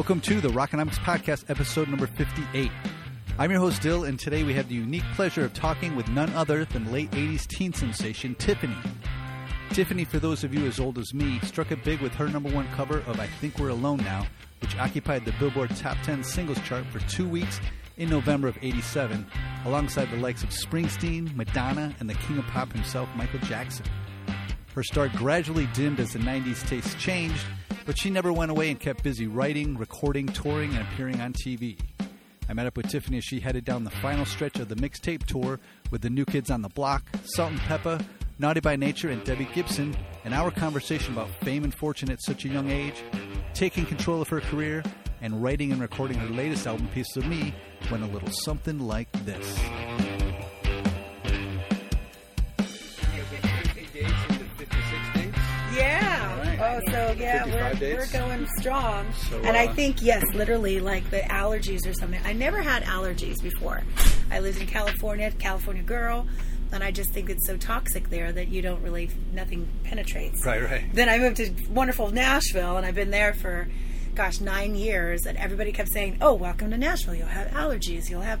Welcome to the Rockonomics Podcast, episode number 58. I'm your host, Dill, and today we have the unique pleasure of talking with none other than late 80s teen sensation Tiffany. Tiffany, for those of you as old as me, struck it big with her number one cover of I Think We're Alone Now, which occupied the Billboard Top 10 singles chart for two weeks in November of 87, alongside the likes of Springsteen, Madonna, and the king of pop himself, Michael Jackson. Her star gradually dimmed as the 90s taste changed, but she never went away and kept busy writing, recording, touring, and appearing on TV. I met up with Tiffany as she headed down the final stretch of the mixtape tour with the New Kids on the Block, Salt and Pepa, Naughty by Nature, and Debbie Gibson, and our conversation about fame and fortune at such a young age, taking control of her career, and writing and recording her latest album, Pieces of Me, went a little something like this. So yeah, we're, we're going strong. So, and I uh, think yes, literally like the allergies or something. I never had allergies before. I lived in California, California girl, and I just think it's so toxic there that you don't really nothing penetrates. Right, right. Then I moved to wonderful Nashville, and I've been there for, gosh, nine years. And everybody kept saying, "Oh, welcome to Nashville. You'll have allergies. You'll have,"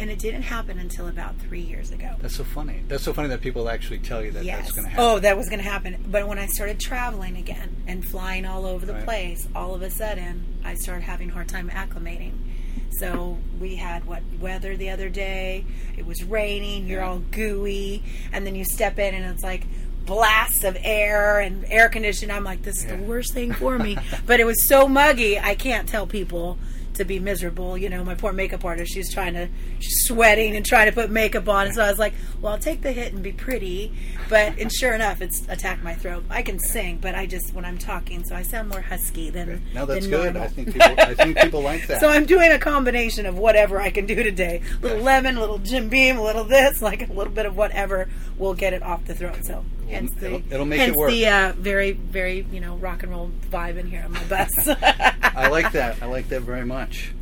and it didn't happen until about three years ago. That's so funny. That's so funny that people actually tell you that Yes. that's going to happen. Oh, that was going to happen. But when I started traveling again and flying all over the Right. place, all of a sudden I started having a hard time acclimating. So we had what weather the other day. It was raining. You're Yeah. all gooey, and then you step in and it's like blasts of air and air conditioning. I'm like, this is Yeah. the worst thing for me. but it was so muggy. I can't tell people to be miserable. You know, my poor makeup artist. She's trying to, she's sweating and trying to put makeup on. So I was like, well, I'll take the hit and be pretty. But and sure enough, it's attacked my throat. I can sing, but I just when I'm talking, so I sound more husky than No, that's than good. normal. I think people, I think people like that. So I'm doing a combination of whatever I can do today. A little lemon, a little Jim Beam, a little this, like a little bit of whatever will get it off the throat. So hence the it'll- it'll make it hence work. the uh, very very you know rock and roll vibe in here on my bus. I like that. I like that very much.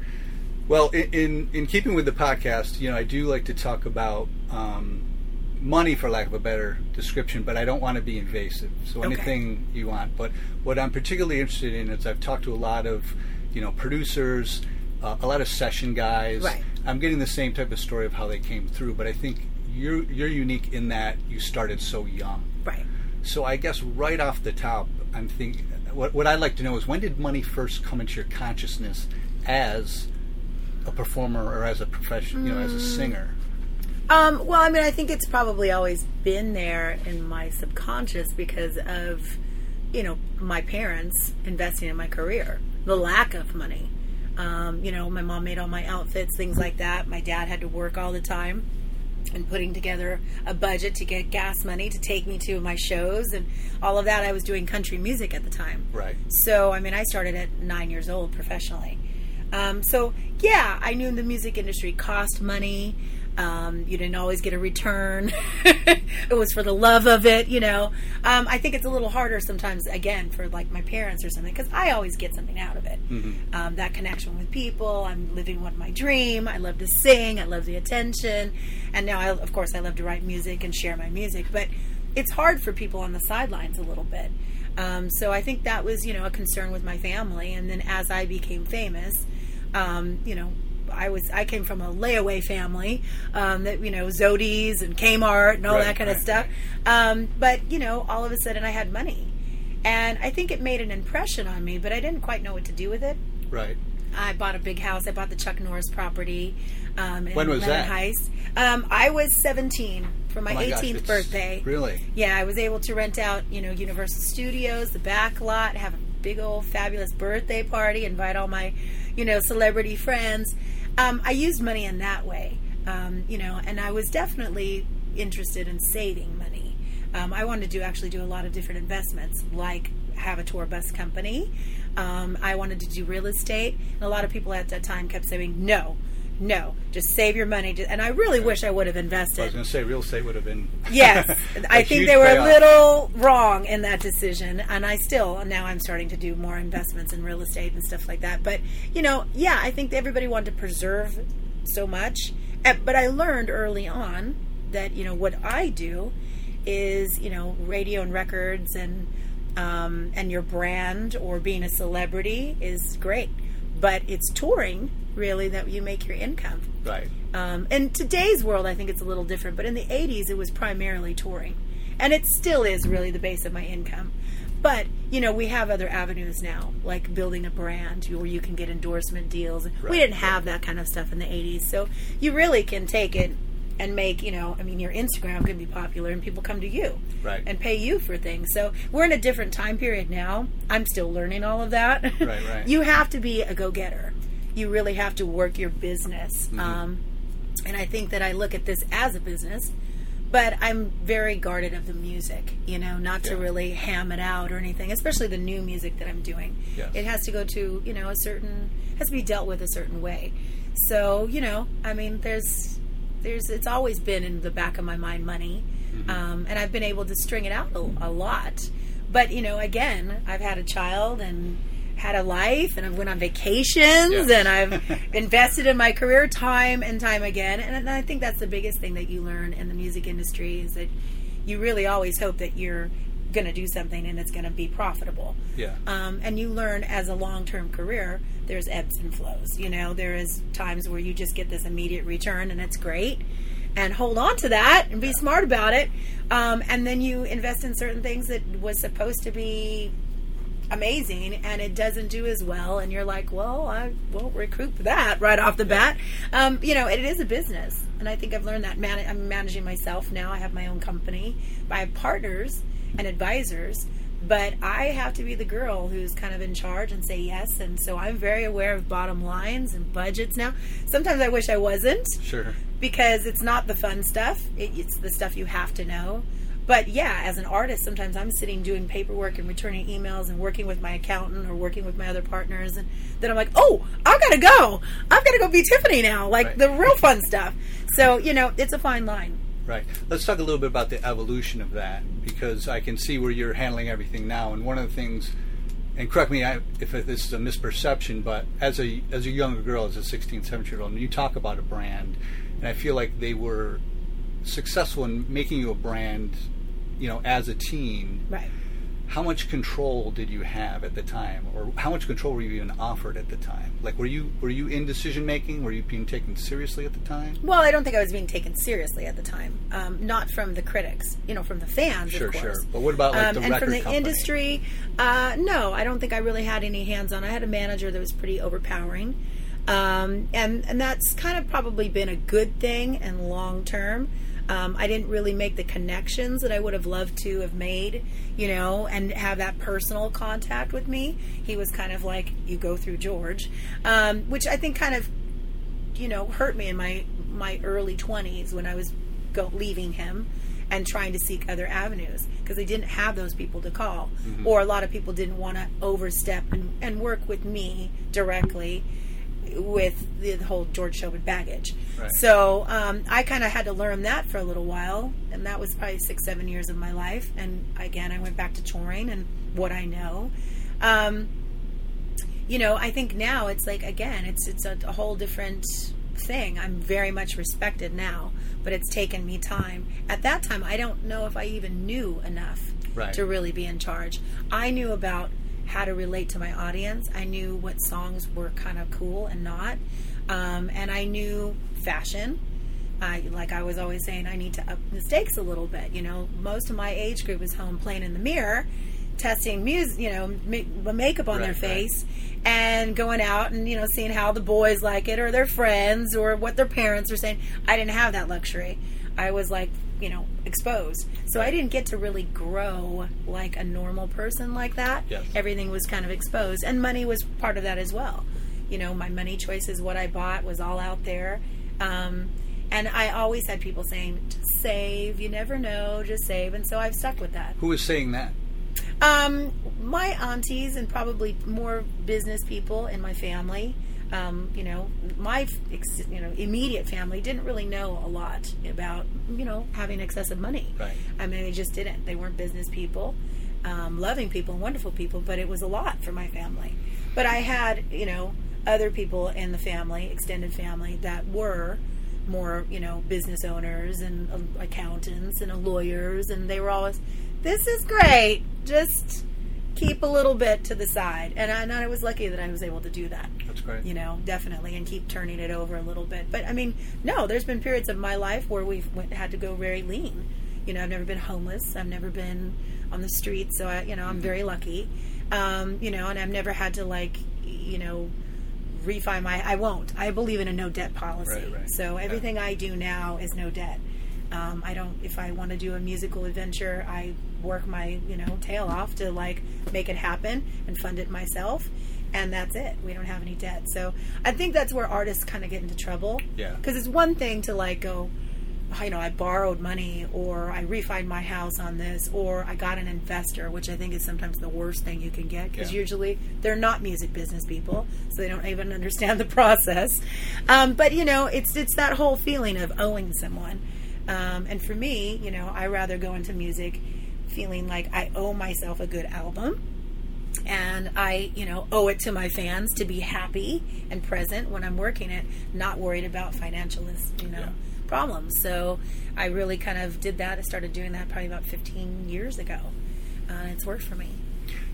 Well, in, in in keeping with the podcast, you know, I do like to talk about um, money, for lack of a better description, but I don't want to be invasive. So Okay. anything you want. But what I'm particularly interested in is I've talked to a lot of, you know, producers, uh, a lot of session guys. Right. I'm getting the same type of story of how they came through, but I think you're you're unique in that you started so young. right. So I guess right off the top, I'm thinking what what I'd like to know is when did money first come into your consciousness as a performer or as a profession, you know, as a singer? Um, well, I mean, I think it's probably always been there in my subconscious because of, you know, my parents investing in my career, the lack of money. Um, you know, my mom made all my outfits, things like that. My dad had to work all the time and putting together a budget to get gas money to take me to my shows and all of that. I was doing country music at the time. Right. So, I mean, I started at nine years old professionally. Um, so, yeah, I knew the music industry cost money. Um, you didn't always get a return. it was for the love of it, you know. Um, I think it's a little harder sometimes, again, for like my parents or something, because I always get something out of it. Um, that connection with people. I'm living what my dream. I love to sing. I love the attention. And now, I, of course, I love to write music and share my music. But it's hard for people on the sidelines a little bit. Um, so I think that was, you know, a concern with my family. And then as I became famous, um, you know, I was I came from a layaway family um, that you know Zody's and Kmart and all Right, that kind of right, stuff. Um, but you know, all of a sudden I had money, and I think it made an impression on me. But I didn't quite know what to do with it. Right. I bought a big house. I bought the Chuck Norris property. Um, When was that? Heights. Um, I was 17 for my Oh my 18th it's- birthday. Really? Yeah, I was able to rent out, you know, Universal Studios, the back lot, have a big old fabulous birthday party, invite all my, you know, celebrity friends. Um, I used money in that way, um, you know, and I was definitely interested in saving money. Um, I wanted to actually do a lot of different investments, like have a tour bus company. Um, I wanted to do real estate, and a lot of people at that time kept saying, "No, no, just save your money." And I really wish I would have invested. I was going to say real estate would have been. Yes, I think they were payoff. a little wrong in that decision, and I still now I'm starting to do more investments in real estate and stuff like that. But you know, yeah, I think everybody wanted to preserve so much, Eh, but I learned early on that you know what I do is you know radio and records and um, and your brand or being a celebrity is great. but it's touring really that you make your income. Right. Um, in today's world, I think it's a little different, but in the 80s, it was primarily touring. And it still is really the base of my income. But, you know, we have other avenues now, like building a brand where you can get endorsement deals. Right, we didn't have that kind of stuff in the 80s. So you really can take it and make, you know, I mean, your Instagram can be popular and people come to you Right. and pay you for things. So we're in a different time period now. I'm still learning all of that. Right, right. you have to be a go getter. You really have to work your business. Mm-hmm. Um, and I think that I look at this as a business, but I'm very guarded of the music, you know, not to really ham it out or anything, especially the new music that I'm doing. Yes. It has to go to, you know, a certain, has to be dealt with a certain way. So, you know, I mean, there's, there's, it's always been in the back of my mind money. Mm-hmm. Um, and I've been able to string it out a, a lot. But, you know, again, I've had a child and had a life and I've went on vacations and I've invested in my career time and time again. And I think that's the biggest thing that you learn in the music industry is that you really always hope that you're going to do something and it's going to be profitable. Yeah. Um, and you learn as a long term career, there's ebbs and flows. You know, there is times where you just get this immediate return and it's great. And hold on to that and be smart about it. Um, and then you invest in certain things that was supposed to be amazing and it doesn't do as well and you're like well i won't recoup for that right off the bat um, you know it is a business and i think i've learned that Man- i'm managing myself now i have my own company i have partners and advisors but i have to be the girl who's kind of in charge and say yes and so i'm very aware of bottom lines and budgets now sometimes i wish i wasn't Sure. because it's not the fun stuff. It, it's the stuff you have to know. But yeah, as an artist, sometimes I'm sitting doing paperwork and returning emails and working with my accountant or working with my other partners, and then I'm like, oh, I've got to go. I've got to go be Tiffany now, like Right. the real fun stuff. So you know, it's a fine line. Right. Let's talk a little bit about the evolution of that because I can see where you're handling everything now. And one of the things, and correct me if this is a misperception, but as a as a younger girl, as a 16, 17 year old, and you talk about a brand, and I feel like they were successful in making you a brand, you know, as a teen. Right. How much control did you have at the time, or how much control were you even offered at the time? Like, were you were you in decision making? Were you being taken seriously at the time? Well, I don't think I was being taken seriously at the time. Um, not from the critics, you know, from the fans, Sure, of course. sure. But what about, like, um, the and from the company? industry? Uh, no, I don't think I really had any hands on. I had a manager that was pretty overpowering, um, and and that's kind of probably been a good thing and long term. Um, I didn't really make the connections that I would have loved to have made, you know, and have that personal contact with me. He was kind of like, you go through George, um, which I think kind of you know hurt me in my my early 20s when I was go leaving him and trying to seek other avenues because they didn't have those people to call or a lot of people didn't want to overstep and, and work with me directly with the whole George Tobin baggage. Right. So um, I kind of had to learn that for a little while, and that was probably six, seven years of my life. And again, I went back to touring and what I know. Um, you know, I think now it's like again, it's it's a, a whole different thing. I'm very much respected now, but it's taken me time. At that time, I don't know if I even knew enough Right. to really be in charge. I knew about how to relate to my audience. I knew what songs were kind of cool and not, um, and I knew fashion. I like I was always saying I need to up the stakes a little bit. You know, most of my age group is home playing in the mirror, testing music, you know, ma- makeup on their Right, right. face, and going out and you know seeing how the boys like it or their friends or what their parents are saying. I didn't have that luxury. I was like you know exposed, so I didn't get to really grow like a normal person like that. Yes. Everything was kind of exposed, and money was part of that as well. You know, my money choices, what I bought was all out there. Um, and I always had people saying, save, you never know, just save. And so I've stuck with that. Who was saying that? Um, my aunties and probably more business people in my family. Um, you know, my ex- you know immediate family didn't really know a lot about you know having excessive money. Right. I mean, they just didn't. They weren't business people, um, loving people, wonderful people, but it was a lot for my family. But I had you know other people in the family, extended family, that were more you know business owners and uh, accountants and lawyers, and they were always, "This is great. Just keep a little bit to the side, and I, and I was lucky that I was able to do that. That's great. You know, definitely, and keep turning it over a little bit. But I mean, no, there's been periods of my life where we've went, had to go very lean. You know, I've never been homeless. I've never been on the streets, so I, you know, I'm very lucky. Um, you know, and I've never had to like, you know, refi my. I won't. I believe in a no debt policy. Right, right. So everything I do now is no debt. Um, I don't. If I want to do a musical adventure, I work my you know tail off to like make it happen and fund it myself, and that's it. We don't have any debt. So I think that's where artists kind of get into trouble. Yeah. Because it's one thing to like go, "Oh, you know, I borrowed money or I refied my house on this or I got an investor, which I think is sometimes the worst thing you can get because Yeah. usually they're not music business people, so they don't even understand the process. Um, but you know, it's it's that whole feeling of owing someone. Um, and for me, you know, I rather go into music feeling like I owe myself a good album and I, you know, owe it to my fans to be happy and present when I'm working it, not worried about financial, you know, Yeah. problems. So I really kind of did that. I started doing that probably about 15 years ago. Uh, and it's worked for me.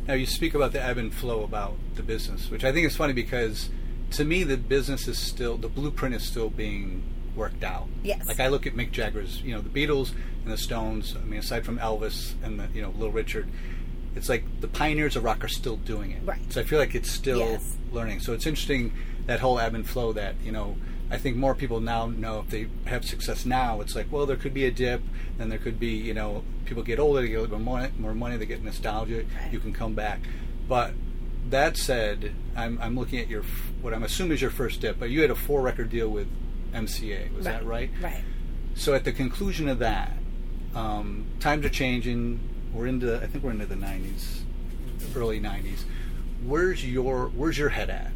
Now you speak about the ebb and flow about the business, which I think is funny because to me the business is still the blueprint is still being worked out. Yes. Like I look at Mick Jagger's, you know, the Beatles and the Stones. I mean, aside from Elvis and the, you know, Little Richard, it's like the pioneers of rock are still doing it. Right. So I feel like it's still Yes. learning. So it's interesting that whole ebb and flow. That you know, I think more people now know if they have success now, it's like, well, there could be a dip, then there could be, you know, people get older, they get a little bit more money, more money they get nostalgia, Right. you can come back. But that said, I'm, I'm looking at your what I'm assuming is your first dip, but you had a four record deal with MCA. Was that right? Right. So at the conclusion of that, um, times are changing. We're into I think we're into the '90s, early '90s. Where's your Where's your head at?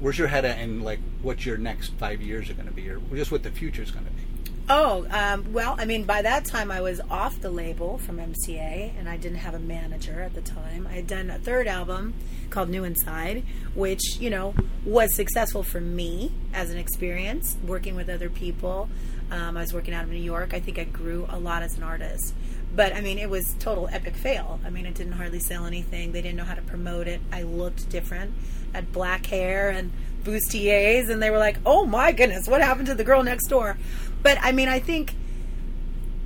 Where's your head at, and like what your next five years are going to be, or just what the future is going to be? Oh, um, well, I mean, by that time I was off the label from MCA and I didn't have a manager at the time. I had done a third album called New Inside, which, you know, was successful for me as an experience working with other people. Um, I was working out of New York. I think I grew a lot as an artist. But I mean, it was total epic fail. I mean, it didn't hardly sell anything. They didn't know how to promote it. I looked different. I had black hair and bustiers, and they were like, "Oh my goodness, what happened to the girl next door?" But I mean, I think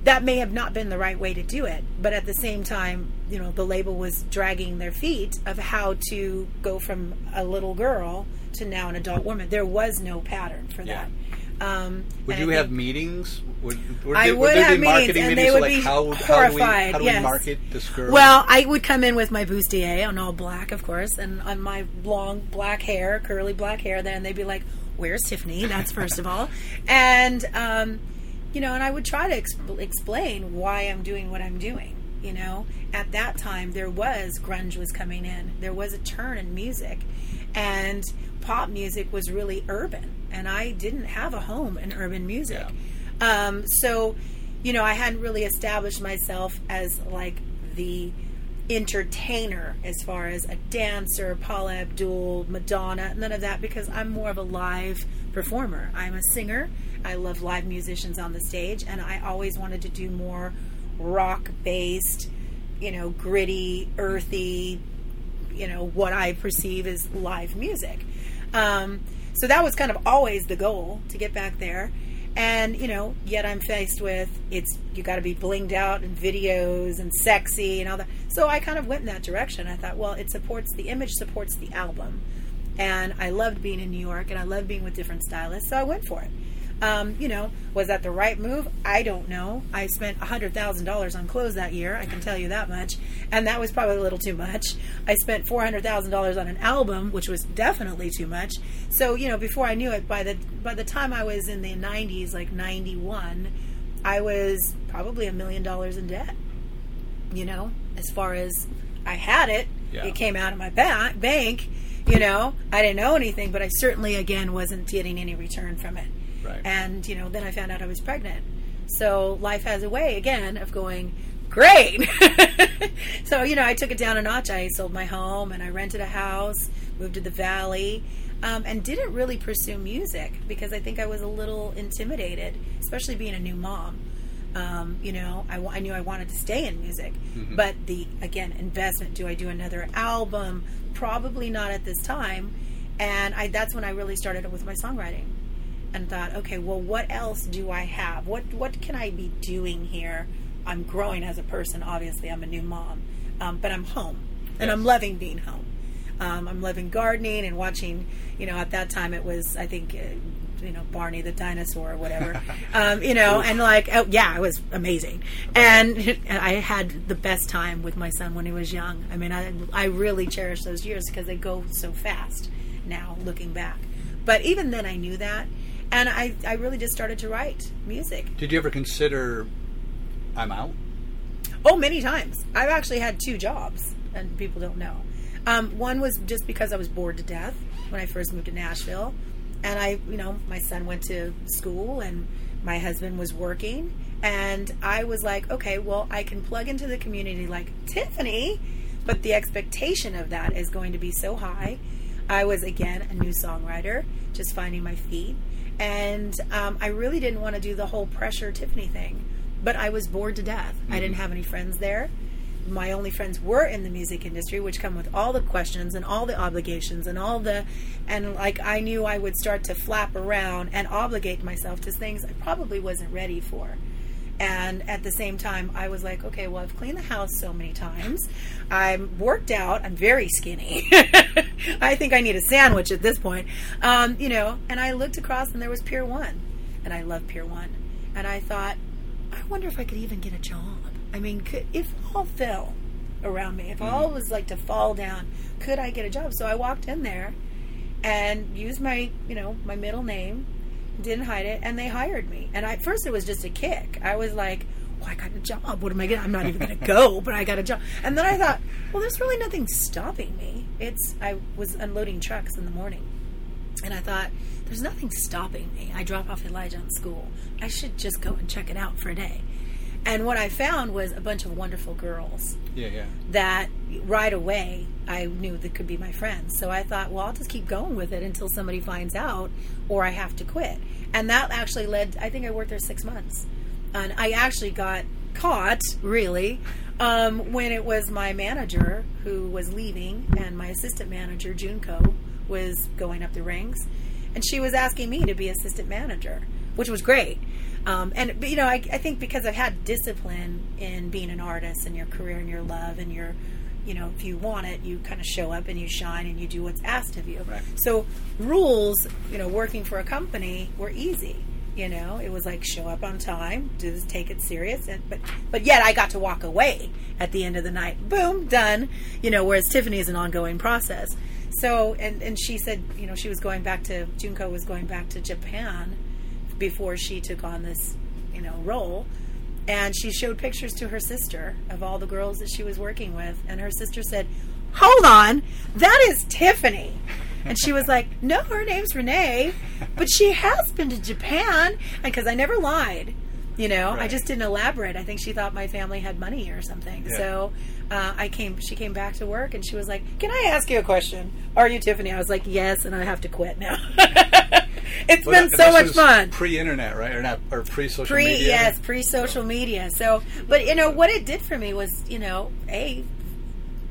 that may have not been the right way to do it. But at the same time, you know, the label was dragging their feet of how to go from a little girl to now an adult woman. There was no pattern for Yeah. that. Um, Would I you have think- meetings? Would, would I would have meetings, marketing and they meetings would like be how, how do we horrified, how do we yes. market this girl? Well, I would come in with my bustier on all black, of course, and on my long black hair, curly black hair. Then they'd be like, "Where's Tiffany?" That's first of all, and um, you know, and I would try to exp- explain why I'm doing what I'm doing. You know, at that time there was grunge was coming in. There was a turn in music, and pop music was really urban, and I didn't have a home in urban music. Um, so, you know, I hadn't really established myself as like the entertainer as far as a dancer, Paula Abdul, Madonna, none of that because I'm more of a live performer. I'm a singer. I love live musicians on the stage, and I always wanted to do more rock based, you know, gritty, earthy, you know, what I perceive as live music. Um, so that was kind of always the goal to get back there. And, you know, yet I'm faced with it's, you got to be blinged out and videos and sexy and all that. So I kind of went in that direction. I thought, well, it supports the image, supports the album. And I loved being in New York and I loved being with different stylists. So I went for it. Um, you know, was that the right move? I don't know. I spent $100,000 on clothes that year, I can tell you that much. And that was probably a little too much. I spent $400,000 on an album, which was definitely too much. So, you know, before I knew it, by the by the time I was in the 90s, like 91, I was probably a million dollars in debt. You know, as far as I had it, Yeah. it came out of my ba- bank. You know, I didn't know anything, but I certainly, again, wasn't getting any return from it. Right. And, you know, then I found out I was pregnant. So life has a way, again, of going, great. so, you know, I took it down a notch. I sold my home and I rented a house, moved to the valley, um, and didn't really pursue music because I think I was a little intimidated, especially being a new mom. Um, you know, I, I knew I wanted to stay in music, but the again investment. Do I do another album? Probably not at this time. And I that's when I really started with my songwriting, and thought, okay, well, what else do I have? What what can I be doing here? I'm growing as a person. Obviously, I'm a new mom, um, but I'm home, and I'm loving being home. Um, I'm loving gardening and watching. You know, at that time it was I think. Uh, you know Barney the dinosaur or whatever, um, you know, and like oh, yeah, it was amazing, and I had the best time with my son when he was young. I mean, I I really cherish those years because they go so fast now, looking back. But even then, I knew that, and I I really just started to write music. Did you ever consider I'm out? Oh, many times. I've actually had two jobs, and people don't know. Um, one was just because I was bored to death when I first moved to Nashville, and I, you know, my son went to school and my husband was working, and I was like, okay, well, I can plug into the community like Tiffany, but the expectation of that is going to be so high. I was again a new songwriter, just finding my feet, and um, I really didn't want to do the whole pressure Tiffany thing but I was bored to death. I didn't have any friends there. My only friends were in the music industry, which come with all the questions and all the obligations and all the, and like I knew I would start to flap around and obligate myself to things I probably wasn't ready for. And at the same time, I was like, okay, well, I've cleaned the house so many times. I'm worked out. I'm very skinny. I think I need a sandwich at this point. Um, you know, and I looked across and there was Pier 1. And I love Pier 1. And I thought, I wonder if I could even get a job. I mean, could, if all fell around me, if all was like to fall down, could I get a job? So I walked in there and used my, you know, my middle name, didn't hide it, and they hired me. And I, at first it was just a kick. I was like, well, I got a job. What am I going to, I'm not even going to go, but I got a job. And then I thought, well, there's really nothing stopping me. It's, I was unloading trucks in the morning. And I thought, there's nothing stopping me. I drop off Elijah in school. I should just go and check it out for a day. And what I found was a bunch of wonderful girls Yeah, yeah. that right away I knew that could be my friends. So I thought, well, I'll just keep going with it until somebody finds out or I have to quit. And that actually led, I think I worked there six months. And I actually got caught, really, um, when it was my manager who was leaving and my assistant manager, Junko, was going up the ranks. And she was asking me to be assistant manager, which was great. Um, and but, you know, I, I think because I've had discipline in being an artist and your career and your love and your, you know, if you want it, you kind of show up and you shine and you do what's asked of you. Right. So rules, you know, working for a company were easy. You know, it was like show up on time, do this, take it serious, and, but but yet I got to walk away at the end of the night. Boom, done. You know, whereas Tiffany is an ongoing process. So and and she said, you know, she was going back to Junko was going back to Japan before she took on this, you know, role. And she showed pictures to her sister of all the girls that she was working with. And her sister said, Hold on, that is Tiffany. And she was like, No, her name's Renee, but she has been to Japan. And because I never lied, you know, I just didn't elaborate. I think she thought my family had money or something. Yeah. So uh, I came, she came back to work and she was like, Can I ask you a question? Are you Tiffany? I was like, Yes, and I have to quit now. it's Well, been that- so much fun Pre-internet, right? Or not? Or pre-social pre media? yes pre social media so but you know what it did for me was you know a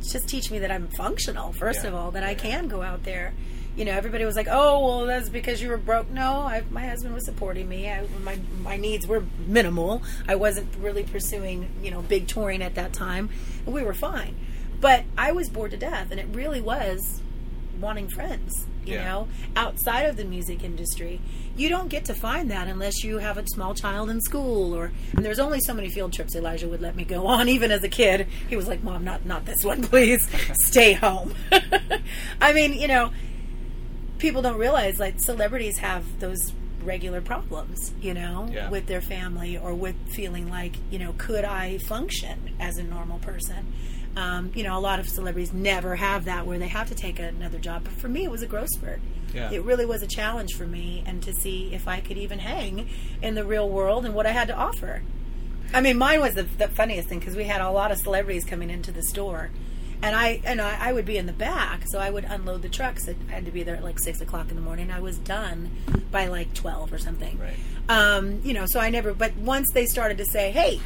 just teach me that i'm functional first Yeah. of all that i can go out there you know everybody was like oh well that's because you were broke no I, my husband was supporting me I, my my needs were minimal i wasn't really pursuing you know big touring at that time we were fine but i was bored to death and it really was wanting friends you Yeah. know? Outside of the music industry you don't get to find that unless you have a small child in school or and there's only so many field trips elijah would let me go on even as a kid. He was like mom not not this one please. Stay home. I mean you know people don't realize like celebrities have those regular problems you know Yeah. with their family or with feeling like you know could i function as a normal person um, you know a lot of celebrities never have that where they have to take another job but for me it was a growth spurt Yeah. it really was a challenge for me and to see if i could even hang in the real world and what i had to offer I mean, mine was the, the funniest thing because we had a lot of celebrities coming into the store, And I and I, I would be in the back, so I would unload the trucks. I had to be there at like six o'clock in the morning. I was done by like twelve or something. Right. Um, you know, so I never. But once they started to say, "Hey,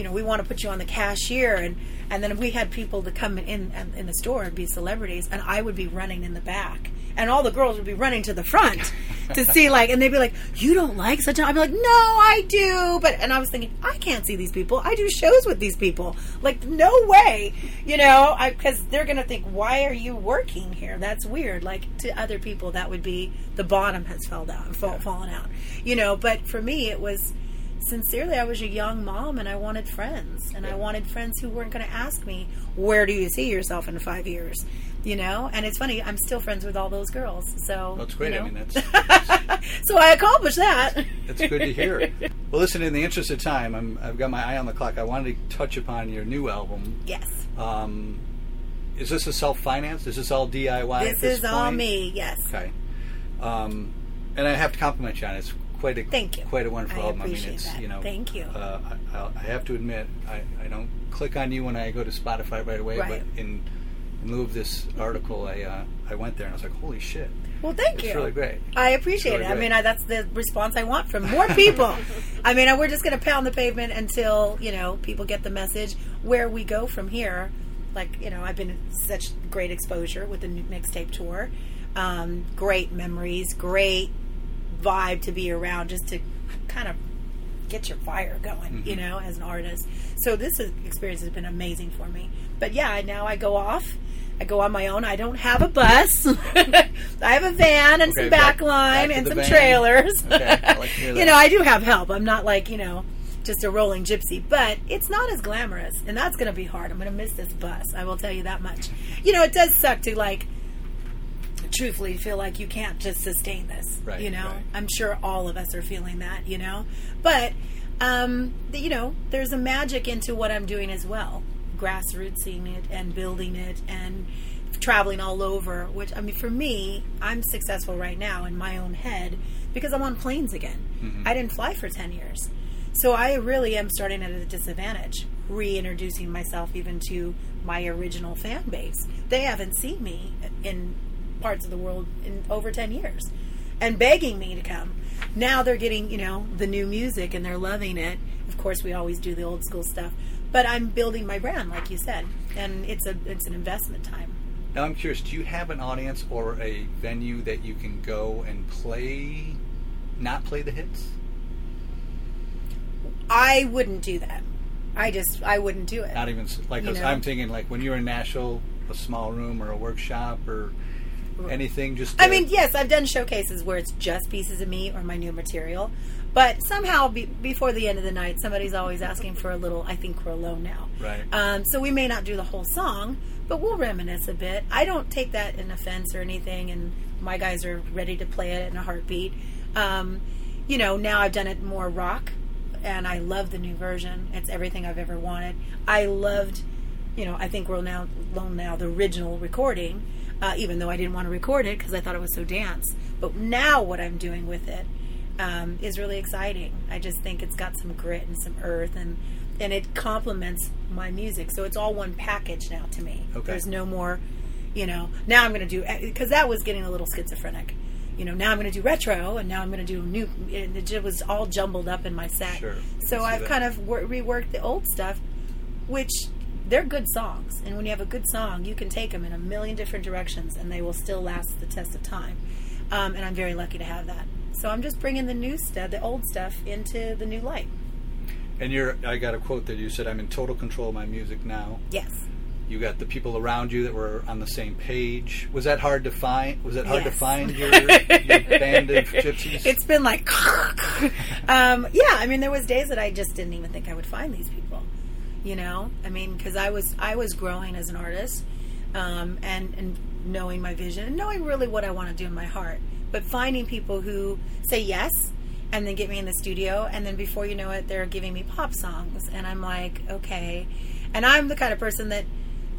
you know, we want to put you on the cashier," and and then we had people to come in in the store and be celebrities, and I would be running in the back, and all the girls would be running to the front to see like, and they'd be like, "You don't like such?" a I'd be like, "No, I do," but and I was thinking, I can't see these people. I do shows with these people. Like, no way, you know, because they're gonna think, "Why are you working here?" That's weird. Like to other people, that would be the bottom has fell down, fall, fallen out, you know. But for me, it was sincerely, I was a young mom and I wanted friends. And I wanted friends who weren't going to ask me, Where do you see yourself in five years? You know? And it's funny, I'm still friends with all those girls. So that's great. You know? I mean, that's. so I accomplished that. That's good to hear. Well, listen, in the interest of time, I'm, I've got my eye on the clock. I wanted to touch upon your new album. Yes. Um, is this a self financed? Is this all DIY? This, this is all me, yes. Okay. Um, and I have to compliment you on it. It's quite a Thank you. quite a wonderful I album. I mean, it's that. you know, Thank you. Uh, I, I have to admit, I, I don't click on you when I go to Spotify right away, Right. but in, in lieu of this article, I uh, I went there and I was like, holy shit, Well, thank it's you. really great. I appreciate Really it. I mean, I, that's the response I want from more people. I mean, we're just going to pound the pavement until you know people get the message. Where we go from here, like you know, I've been such great exposure with the new mixtape tour, um, great memories, great vibe to be around, just to kind of get your fire going, you mm-hmm. know, as an artist. So this is, experience has been amazing for me. But yeah, now I go off. I go on my own. I don't have a bus. I have a van and Okay, some back- back line back and some van. trailers. Okay, like you know, I do have help. I'm not like, you know, just a rolling gypsy, but it's not as glamorous. And that's going to be hard. I'm going to miss this bus. I will tell you that much. You know, it does suck to like truthfully feel like you can't just sustain this. Right, you know, right. I'm sure all of us are feeling that. You know, but um, you know, there's a magic into what I'm doing as well, grassrootsing it and building it and traveling all over. Which I mean, for me, I'm successful right now in my own head because I'm on planes again. I didn't fly for ten years. So I really am starting at a disadvantage, reintroducing myself even to my original fan base. They haven't seen me in parts of the world in over 10 years and begging me to come. Now they're getting, you know, the new music and they're loving it. Of course, we always do the old school stuff, but I'm building my brand like you said, and it's a it's an investment time. Now I'm curious, do you have an audience or a venue that you can go and play, not play the hits? I wouldn't do that. I just I wouldn't do it. Not even like know. I'm thinking like when you're in Nashville, a small room or a workshop or anything. Just I mean, yes, I've done showcases where it's just pieces of me or my new material, but somehow be, before the end of the night, somebody's always asking for a little. I think we're alone now, Right. Um, so we may not do the whole song, but we'll reminisce a bit. I don't take that in offense or anything, and my guys are ready to play it in a heartbeat. Um, you know, now I've done it more rock, and I love the new version. It's everything I've ever wanted. I loved, you know, I think we're now alone now the original recording, uh, even though I didn't want to record it because I thought it was so dance. But now what I'm doing with it um, is really exciting. I just think it's got some grit and some earth, and and it complements my music. So it's all one package now to me. Okay. There's no more, you know. Now I'm going to do because that was getting a little schizophrenic. You know, now I'm going to do retro, and now I'm going to do new. and It was all jumbled up in my set. Sure. So I've that. kind of wor- reworked the old stuff, which they're good songs. And when you have a good song, you can take them in a million different directions, and they will still last the test of time. Um, and I'm very lucky to have that. So I'm just bringing the new stuff, the old stuff, into the new light. And you're, I got a quote that you said, I'm in total control of my music now. Yes. You got the people around you that were on the same page. Was that hard to find? Was it hard to find your, your band of gypsies? It's been like, um, yeah. I mean, there was days that I just didn't even think I would find these people. You know, I mean, because I was I was growing as an artist, um, and and knowing my vision and knowing really what I want to do in my heart, but finding people who say yes and then get me in the studio, and then before you know it, they're giving me pop songs, and I'm like, okay, and I'm the kind of person that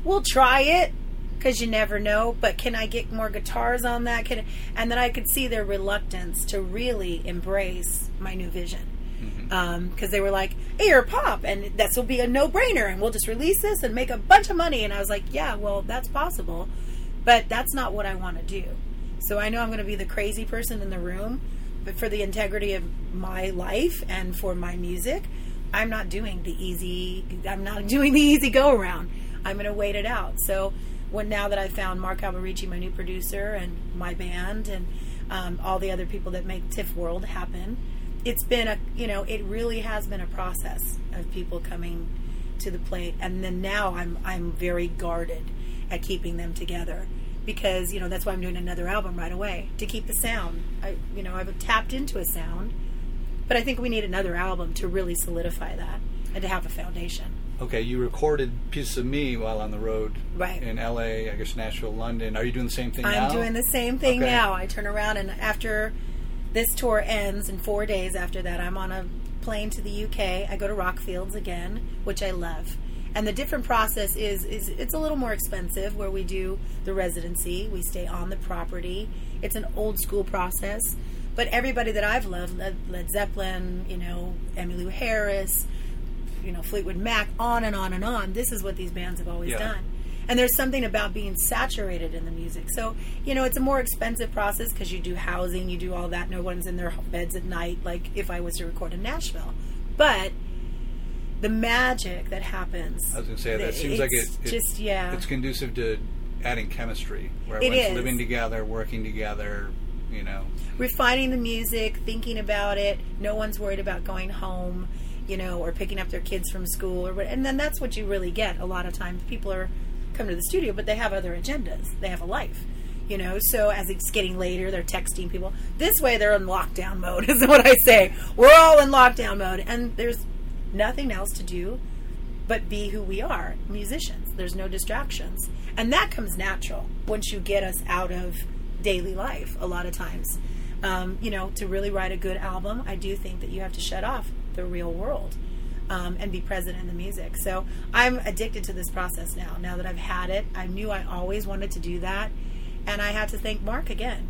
will try it because you never know. But can I get more guitars on that? Can and then I could see their reluctance to really embrace my new vision. Because they were like, "Hey, pop, and this will be a no-brainer, and we'll just release this and make a bunch of money." And I was like, "Yeah, well, that's possible, but that's not what I want to do." So I know I'm going to be the crazy person in the room, but for the integrity of my life and for my music, I'm not doing the easy. I'm not doing the easy go around. I'm going to wait it out. So when now that I found Mark Alberici, my new producer, and my band, and um, all the other people that make TIFF World happen, it's been a you know it really has been a process of people coming to the plate, and then now I'm I'm very guarded at keeping them together because you know that's why I'm doing another album right away to keep the sound. I you know I've tapped into a sound, but I think we need another album to really solidify that and to have a foundation. Okay, you recorded pieces of me while on the road Right. in L.A., I guess Nashville, London. Are you doing the same thing now? I'm doing the same thing Okay. now. I turn around and after this tour ends in four days after that, I'm on a plane to the UK. I go to Rockfields again, which I love. And the different process is is it's a little more expensive where we do the residency. We stay on the property. It's an old school process. But everybody that I've loved, Led, Led Zeppelin, you know, Emmylou Harris, you know, Fleetwood Mac, on and on and on. This is what these bands have always Yeah. done. And there's something about being saturated in the music. So, you know, it's a more expensive process because you do housing, you do all that. No one's in their beds at night, like if I was to record in Nashville. But the magic that happens. I was going to say, that seems like it, just, yeah. It's conducive to adding chemistry, where It is. living together, working together, you know. refining the music, thinking about it. No one's worried about going home, you know, or picking up their kids from school, or what. And then that's what you really get. A lot of times, people are come to the studio, but they have other agendas. They have a life, you know. So as it's getting later, they're texting people. This way, they're in lockdown mode. Is what I say. We're all in lockdown mode, and there's nothing else to do but be who we are musicians there's no distractions and that comes natural once you get us out of daily life a lot of times um, you know to really write a good album i do think that you have to shut off the real world um, and be present in the music. So i'm addicted to this process now. Now that i've had it i knew i always wanted to do that. And i have to thank mark again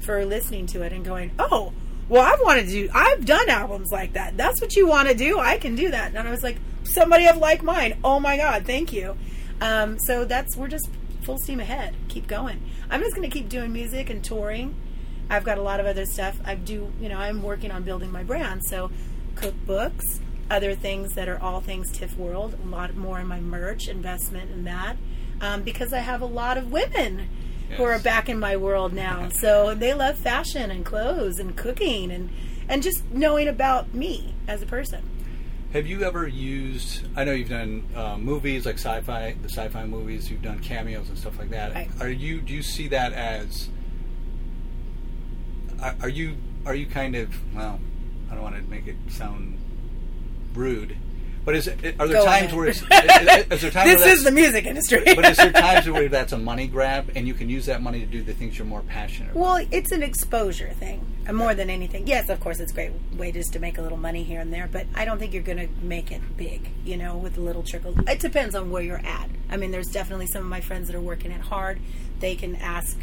for listening to it and going oh well i've wanted to do i've done albums like that. That's what you want to do? I can do that. And i was like somebody of like mind. oh my god thank you. Um, so that's we're just full steam ahead. Keep going. I'm just going to keep doing music and touring. I've got a lot of other stuff. I do you know i'm working on building my brand. So cookbooks other things that are all things tiff world a lot more in my merch investment in that um, because i have a lot of women who are back in my world now. So they love fashion and clothes and cooking and and just knowing about me as a person. Have you ever used? I know you've done uh, movies like sci-fi, the sci-fi movies. You've done cameos and stuff like that. Right. Are you? Do you see that as? Are, are you? Are you kind of? Well, I don't want to make it sound rude, but is it? Are there Go times ahead. where it's? is, is there times this where is the music industry. but is there times where that's a money grab and you can use that money to do the things you're more passionate about? well, it's an exposure thing uh, more than anything. Yes, of course, it's great just to make a little money here and there, but I don't think you're going to make it big. You know, with a little trickle. It depends on where you're at. I mean, there's definitely some of my friends that are working it hard. They can ask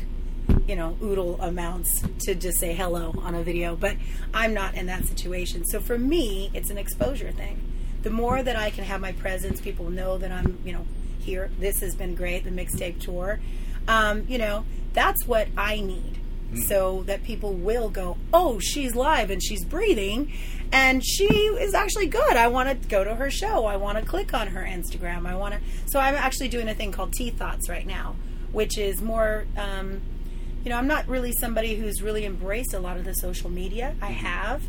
you know, oodle amounts to just say hello on a video, but I'm not in that situation. So for me, it's an exposure thing. The more that I can have my presence, people know that I'm, you know, here. This has been great, the mixtape tour. Um, you know, that's what I need. So that people will go, oh, she's live and she's breathing, and she is actually good. I want to go to her show. I want to click on her Instagram. I want to. So I'm actually doing a thing called Tea Thoughts right now, which is more um, you know, I'm not really somebody who's really embraced a lot of the social media. I mm-hmm. have,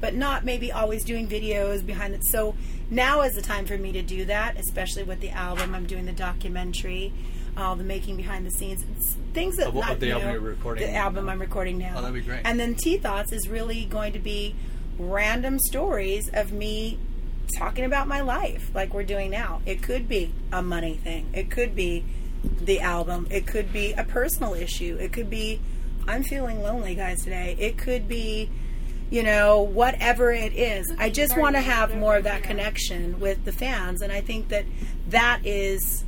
but not maybe always doing videos behind it. So now is the time for me to do that, especially with the album. I'm doing the documentary, all the making behind the scenes, it's things that Of what- not, of the album know, you're recording The album I'm recording now. Oh, that'd be great. And then Tea Thoughts is really going to be random stories of me talking about my life like we're doing now. It could be a money thing. It could be the album. It could be a personal issue. It could be I'm feeling lonely guys today. It could be you know whatever it is. I just want to have more of that connection with the fans and I think that that is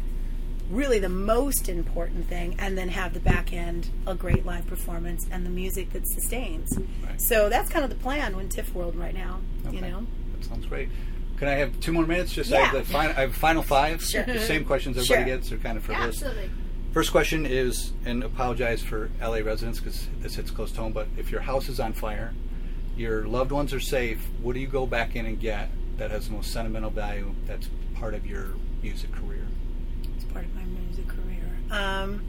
really the most important thing, and then have the back end a great live performance and the music that sustains. Right. So that's kind of the plan when TIFF World right now. You know, That sounds great. Can I have two more minutes? Just I have the final, I have final five. Sure. The same questions everybody Sure. gets. They're kind of for this. absolutely. First question is, and apologize for LA residents because this hits close to home, but if your house is on fire, your loved ones are safe, what do you go back in and get that has the most sentimental value that's part of your music career? It's part of my music career. Um,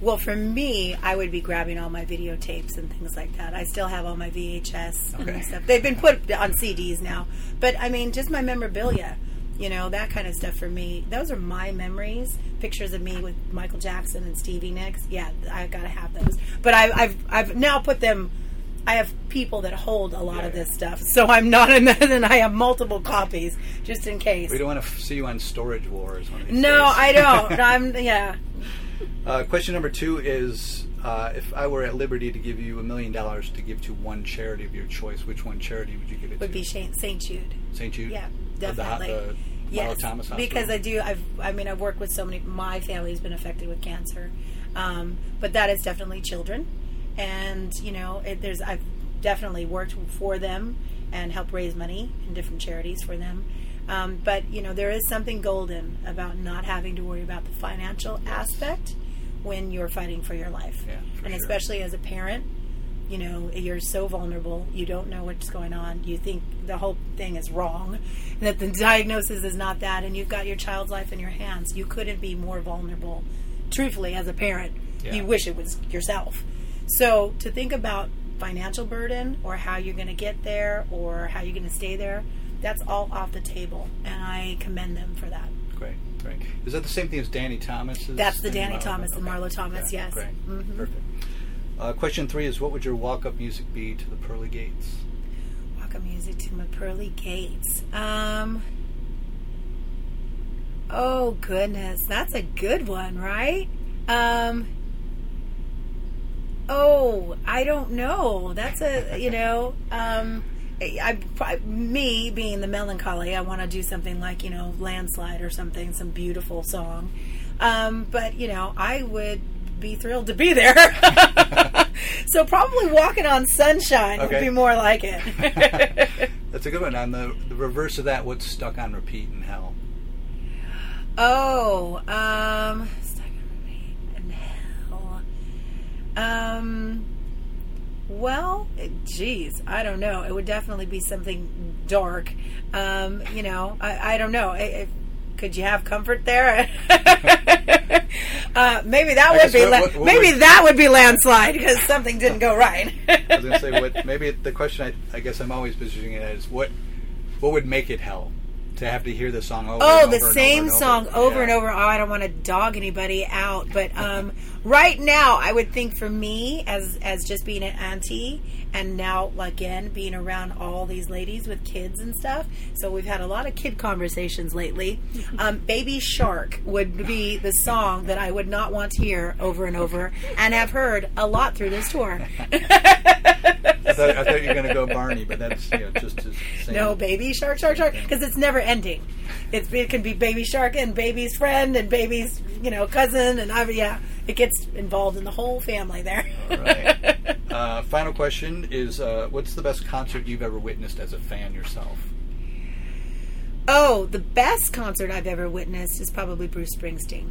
well, for me, I would be grabbing all my videotapes and things like that. I still have all my VHS Okay. and stuff. They've been put on CDs now, but I mean, just my memorabilia. You know that kind of stuff for me. Those are my memories. Pictures of me with Michael Jackson and Stevie Nicks. Yeah, I've gotta have those. But I, I've I've now put them. I have people that hold a lot Yeah, of this stuff, so I'm not in that, and I have multiple copies just in case. We don't want to f- see you on Storage Wars. One of these No, days. I don't. I'm yeah. Uh, question number two is uh, if I were at liberty to give you a million dollars to give to one charity of your choice, which one charity would you give it would to? Would be Saint St. Jude. St. Jude? Yeah, Of the definitely. the yes, Thomas Hospital? because I do. I've. I mean, I've worked with so many. My family's been affected with cancer, um, but that is definitely children, and you know, it, there's. I've definitely worked for them and helped raise money in different charities for them. Um, but you know, there is something golden about not having to worry about the financial aspect when you're fighting for your life, Yeah, for and sure. especially as a parent you know you're so vulnerable. You don't know what's going on. You think the whole thing is wrong that the diagnosis is not that and you've got your child's life in your hands. You couldn't be more vulnerable. Truthfully as a parent Yeah. you wish it was yourself. So to think about financial burden or how you're going to get there or how you're going to stay there that's all off the table and i commend them for that Great, great. Is that the same thing as Danny Thomas? That's the Danny Marlo? Thomas Okay. Marlo Thomas, Yeah, yes. Great, Mhm. perfect. Uh, question three is what would your walk-up music be to the pearly gates? Walk-up music to my pearly gates. Um. Oh goodness, that's a good one, right? Um. Oh, I don't know. That's a you know. Um. I, I me being the melancholy, I want to do something like you know landslide or something, some beautiful song. Um, but you know, I would be thrilled to be there. so probably walking on sunshine would be more like it. That's a good one. On the, the reverse of that, what's stuck on repeat in hell? oh, um, stuck in repeat in hell. Um, well, geez, I don't know. It would definitely be something dark. Um, you know, I, I don't know. I- I- could you have comfort there? uh, maybe that I would be what- la- what- what maybe would- that would be landslide because something didn't go right. I was going to say, what, maybe the question I, I guess I'm always positioning it as what what would make it hell to have to hear the song over? Oh, and the over and same over song over, over Yeah. and over. Oh, I don't want to dog anybody out, but um, right now, I would think for me, as as just being an auntie, and now again being around all these ladies with kids and stuff. So we've had a lot of kid conversations lately. Um, Baby Shark would be the song that I would not want to hear over and over, and have heard a lot through this tour. I thought, I thought you were going to go Barney, but that's you know, just as same. No, baby shark, shark, shark, because it's never ending. It's, it can be baby shark and baby's friend and baby's you know cousin and I yeah, it gets involved in the whole family there. All right. Uh, final question is: uh, What's the best concert you've ever witnessed as a fan yourself? oh, the best concert I've ever witnessed is probably Bruce Springsteen.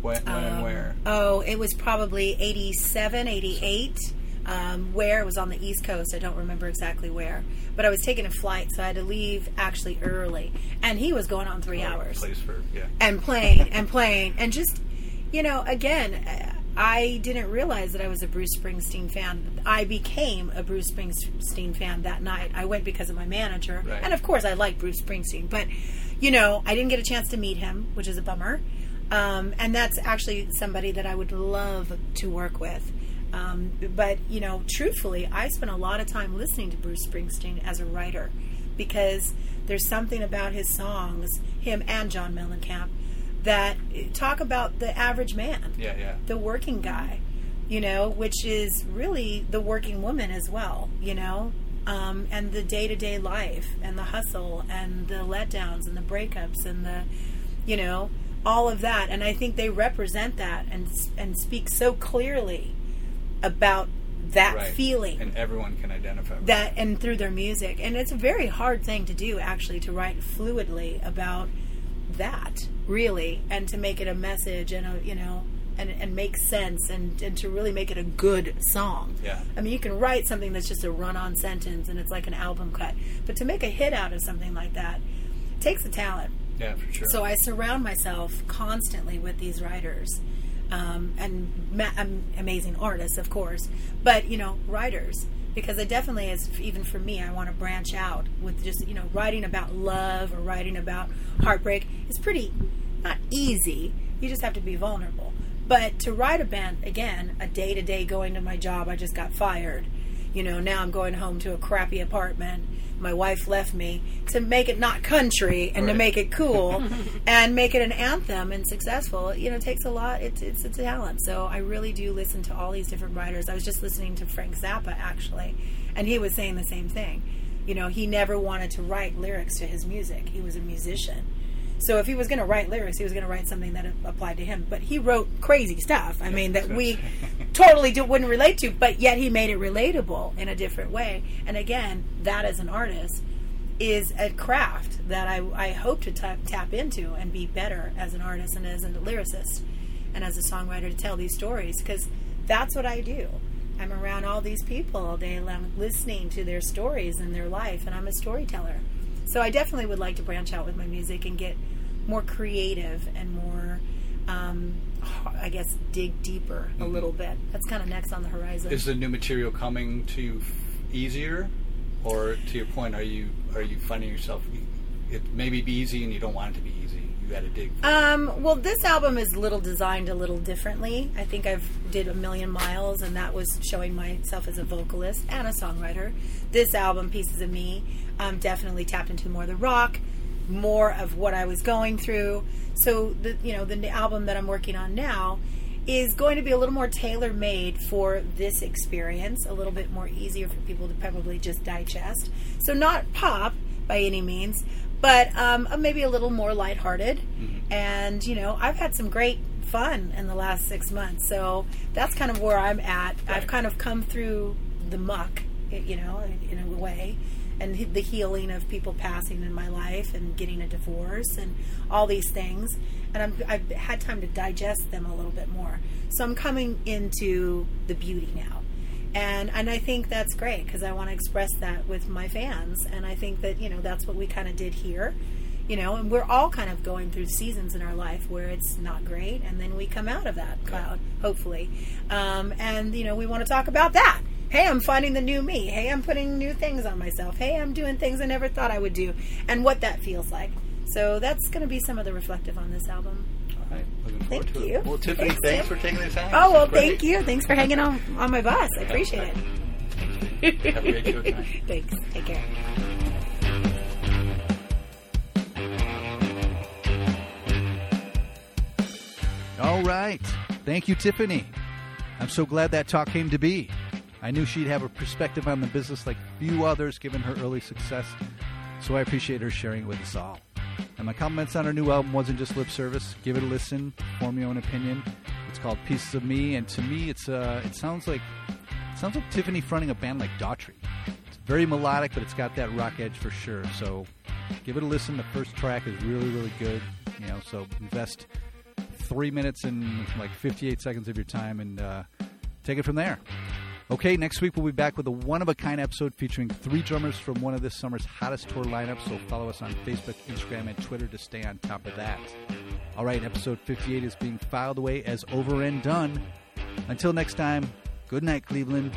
When, when and Um, where? Oh, it was probably 87, 88. Um, where it was on the East Coast, I don't remember exactly where, but I was taking a flight, so I had to leave actually early, and he was going on three hours. Place for yeah. and playing and playing and just you know again i didn't realize that i was a bruce springsteen fan. I became a bruce springsteen fan that night. I went because of my manager. Right. and of course i like bruce springsteen but you know i didn't get a chance to meet him which is a bummer. Um, and that's actually somebody that i would love to work with. Um, but you know truthfully i spent a lot of time listening to bruce springsteen as a writer because there's something about his songs, him and John Mellencamp, that talk about the average man, Yeah, yeah. the working guy, you know, which is really the working woman as well, you know, um, and the day to day life and the hustle and the letdowns and the breakups and the, you know, all of that. And I think they represent that and and speak so clearly about that Right. feeling and everyone can identify. with that and through their music and it's a very hard thing to do actually to write fluidly about that really and to make it a message and a you know and, and make sense and, and to really make it a good song Yeah. i mean you can write something that's just a run-on sentence and it's like an album cut but to make a hit out of something like that takes a talent Yeah, for sure. so I surround myself constantly with these writers, um, and ma- amazing artists, of course, but you know, writers. Because I definitely, is even for me, I want to branch out with just you know writing about love or writing about heartbreak. It's pretty not easy. You just have to be vulnerable. But to write a band again, a day to day going to my job, I just got fired. You know, now I'm going home to a crappy apartment. My wife left me to make it not country and to make it cool and make it an anthem and successful. You know, it takes a lot. it's, It's it's a talent. So I really do listen to all these different writers. I was just listening to Frank Zappa actually, and he was saying the same thing. You know, he never wanted to write lyrics to his music. He was a musician. So if he was going to write lyrics, he was going to write something that applied to him. But he wrote crazy stuff. I mean, that we totally do, wouldn't relate to, but yet he made it relatable in a different way. And again, that as an artist is a craft that I, I hope to tap tap into and be better as an artist and as a lyricist and as a songwriter to tell these stories because that's what I do. I'm around all these people all day long, listening to their stories and their life, and I'm a storyteller. So I definitely would like to branch out with my music and get more creative and more, um, I guess, dig deeper a little bit. That's kind of next on the horizon. Is the new material coming to you easier, or to your point, are you are you finding yourself it maybe be easy and you don't want it to be easy? You got to dig. Um, well, this album is a little designed a little differently. I think I've did a million miles, and that was showing myself as a vocalist and a songwriter. This album, Pieces of Me, um, definitely tapped into more of the rock, more of what I was going through. So the you know the album that I'm working on now is going to be a little more tailor made for this experience, a little bit more easier for people to probably just digest. So not pop by any means, but um, uh, maybe a little more lighthearted. And you know, I've had some great fun in the last six months, so that's kind of where I'm at. I've kind of come through the muck, you know, in a way, and the healing of people passing in my life and getting a divorce and all these things. And I'm, I've had time to digest them a little bit more. So I'm coming into the beauty now and and I think that's great because I want to express that with my fans, and I think that you know that's what we kind of did here, you know, and we're all kind of going through seasons in our life where it's not great, and then we come out of that cloud, hopefully, um, and you know we want to talk about that. Hey, I'm finding the new me. Hey, I'm putting new things on myself. Hey, I'm doing things I never thought I would do, and what that feels like. So that's going to be some of the reflective on this album. All right, looking forward Thank to you. it. Well, Tiffany, Thanks, thanks, for taking the time. Oh well, This is great. thank you. Thanks for hanging on on my bus. I appreciate it. Have a great show tonight. Thanks. Take care. All right. Thank you, Tiffany. I'm so glad that talk came to be. I knew she'd have a perspective on the business like few others given her early success, so I appreciate her sharing it with us all. And my comments on her new album wasn't just lip service. Give it a listen, form your own opinion. It's called Pieces of Me, and to me, it's uh, it sounds like it sounds like Tiffany fronting a band like Daughtry. It's very melodic, but it's got that rock edge for sure. So give it a listen. The first track is really, really good. You know, so invest three minutes and like 58 seconds of your time and uh, take it from there. Okay, next week we'll be back with a one of a kind episode featuring three drummers from one of this summer's hottest tour lineups. So follow us on Facebook, Instagram, and Twitter to stay on top of that. All right, episode 58 is being filed away as over and done. Until next time, good night, Cleveland.